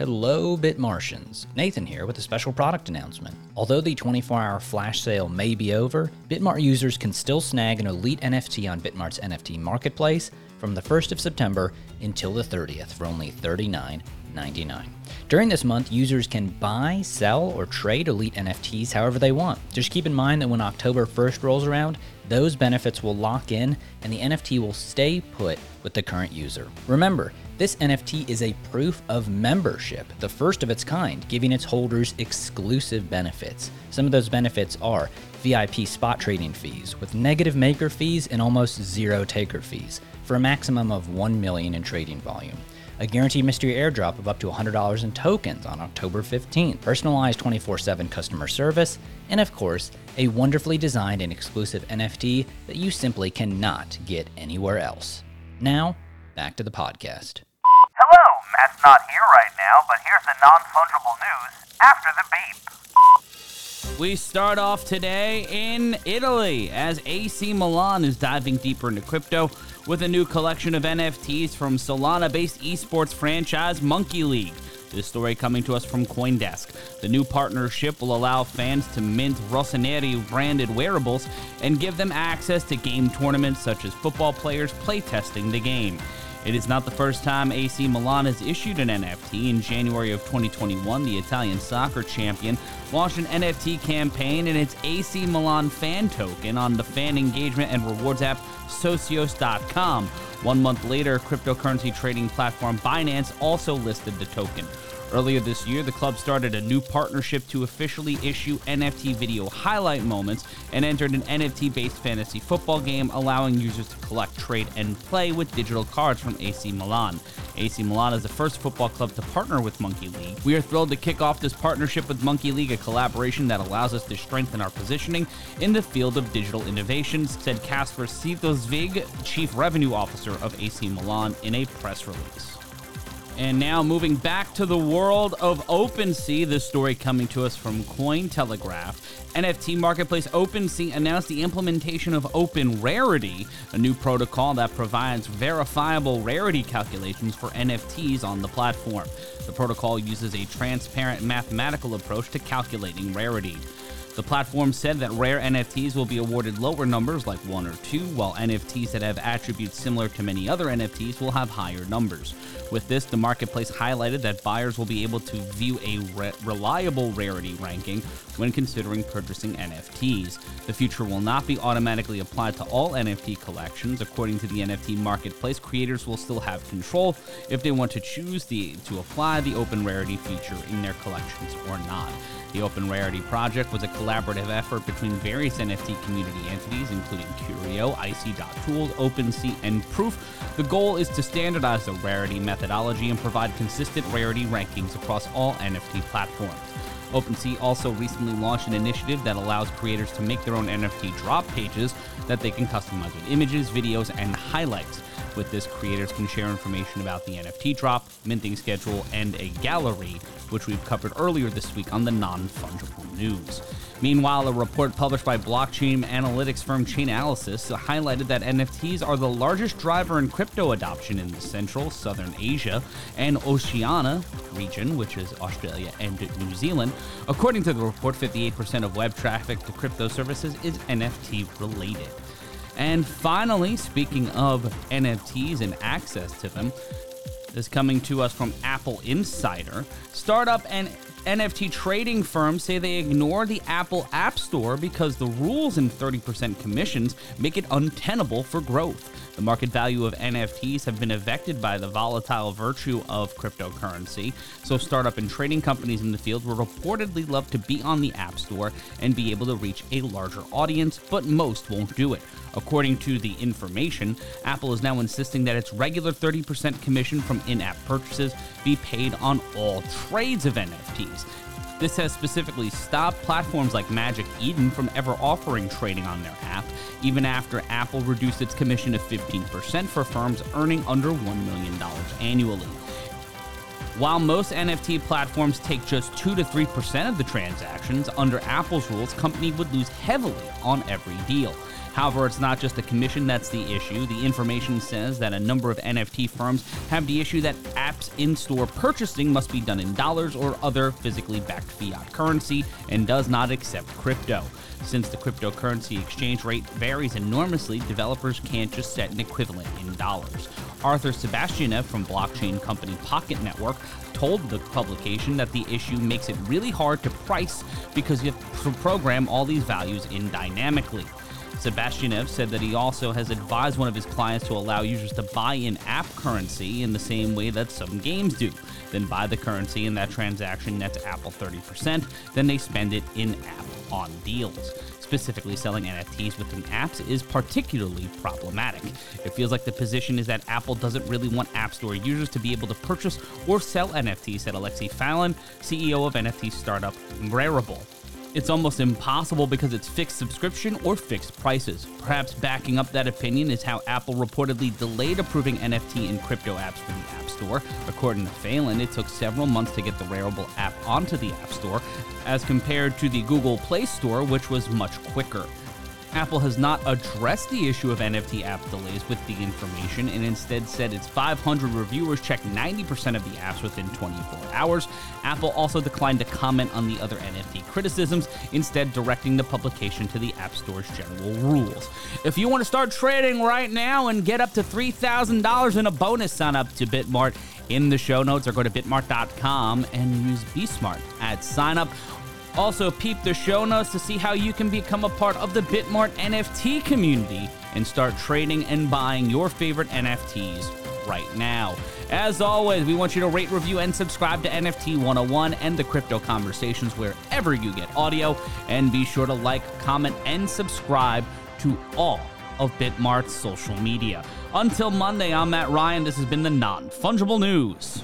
Hello, Bitmartians. Nathan here with a special product announcement. Although the 24 hour flash sale may be over, Bitmart users can still snag an elite NFT on Bitmart's NFT marketplace from the 1st of September until the 30th for only $39.99. During this month, users can buy, sell, or trade elite NFTs however they want. Just keep in mind that when October 1st rolls around, those benefits will lock in and the NFT will stay put with the current user. Remember, this NFT is a proof of membership, the first of its kind, giving its holders exclusive benefits. Some of those benefits are VIP spot trading fees with negative maker fees and almost zero taker fees for a maximum of 1 million in trading volume a guaranteed mystery airdrop of up to $100 in tokens on October 15th, personalized 24 7 customer service, and of course, a wonderfully designed and exclusive NFT that you simply cannot get anywhere else. Now, back to the podcast. Hello, Matt's not here right now, but here's the non fungible news after the beep. We start off today in Italy as AC Milan is diving deeper into crypto with a new collection of NFTs from Solana based esports franchise Monkey League. This story coming to us from Coindesk. The new partnership will allow fans to mint Rossoneri branded wearables and give them access to game tournaments such as football players playtesting the game. It is not the first time AC Milan has issued an NFT. In January of 2021, the Italian soccer champion launched an NFT campaign in its AC Milan fan token on the fan engagement and rewards app Socios.com. One month later, cryptocurrency trading platform Binance also listed the token. Earlier this year, the club started a new partnership to officially issue NFT video highlight moments and entered an NFT based fantasy football game, allowing users to collect, trade, and play with digital cards from AC Milan. AC Milan is the first football club to partner with Monkey League. We are thrilled to kick off this partnership with Monkey League, a collaboration that allows us to strengthen our positioning in the field of digital innovations, said Casper Stylsvig, Chief Revenue Officer of AC Milan, in a press release. And now moving back to the world of OpenSea, this story coming to us from Cointelegraph. NFT marketplace OpenSea announced the implementation of Open Rarity, a new protocol that provides verifiable rarity calculations for NFTs on the platform. The protocol uses a transparent mathematical approach to calculating rarity. The platform said that rare NFTs will be awarded lower numbers like 1 or 2, while NFTs that have attributes similar to many other NFTs will have higher numbers. With this, the marketplace highlighted that buyers will be able to view a re- reliable rarity ranking when considering purchasing NFTs. The feature will not be automatically applied to all NFT collections. According to the NFT marketplace, creators will still have control if they want to choose the, to apply the open rarity feature in their collections or not. The Open Rarity project was a collaborative effort between various NFT community entities, including Curio, icy.tools, OpenSea, and Proof. The goal is to standardize the rarity methodology and provide consistent rarity rankings across all NFT platforms. OpenSea also recently launched an initiative that allows creators to make their own NFT drop pages that they can customize with images, videos, and highlights. With this, creators can share information about the NFT drop, minting schedule, and a gallery, which we've covered earlier this week on the non fungible news. Meanwhile, a report published by blockchain analytics firm Chainalysis highlighted that NFTs are the largest driver in crypto adoption in the Central, Southern Asia, and Oceania region, which is Australia and New Zealand. According to the report, 58% of web traffic to crypto services is NFT related. And finally, speaking of NFTs and access to them, this coming to us from Apple Insider. Startup and NFT trading firms say they ignore the Apple App Store because the rules and 30% commissions make it untenable for growth. The market value of NFTs have been affected by the volatile virtue of cryptocurrency, so startup and trading companies in the field will reportedly love to be on the App Store and be able to reach a larger audience, but most won't do it. According to the information, Apple is now insisting that its regular 30% commission from in app purchases be paid on all trades of NFTs. This has specifically stopped platforms like Magic Eden from ever offering trading on their app, even after Apple reduced its commission to 15% for firms earning under $1 million annually. While most NFT platforms take just 2 to 3% of the transactions, under Apple's rules, company would lose heavily on every deal. However, it's not just the commission that's the issue. The information says that a number of NFT firms have the issue that apps in store purchasing must be done in dollars or other physically backed fiat currency and does not accept crypto. Since the cryptocurrency exchange rate varies enormously, developers can't just set an equivalent in dollars. Arthur Sabintsev from blockchain company Pocket Network told the publication that the issue makes it really hard to price because you have to program all these values in dynamically. Sabintsev said that he also has advised one of his clients to allow users to buy in app currency in the same way that some games do. Then buy the currency in that transaction nets Apple 30%, then they spend it in app on deals. Specifically, selling NFTs within apps is particularly problematic. It feels like the position is that Apple doesn't really want App Store users to be able to purchase or sell NFTs, said Alexei Falin, CEO of NFT startup Rarible. It's almost impossible because it's fixed subscription or fixed prices. Perhaps backing up that opinion is how Apple reportedly delayed approving NFT and crypto apps for the App Store. According to Falin, it took several months to get the Rarible app onto the App Store, as compared to the Google Play Store, which was much quicker. Apple has not addressed the issue of NFT app delays with the information and instead said its 500 reviewers checked 90% of the apps within 24 hours. Apple also declined to comment on the other NFT criticisms, instead, directing the publication to the App Store's general rules. If you want to start trading right now and get up to $3,000 in a bonus, sign up to Bitmart in the show notes or go to bitmart.com and use BeSmart at sign up. Also, peep the show notes to see how you can become a part of the Bitmart NFT community and start trading and buying your favorite NFTs right now. As always, we want you to rate, review, and subscribe to NFT 101 and the Crypto Conversations wherever you get audio. And be sure to like, comment, and subscribe to all of Bitmart's social media. Until Monday, I'm Matt Ryan. This has been the Non Fungible News.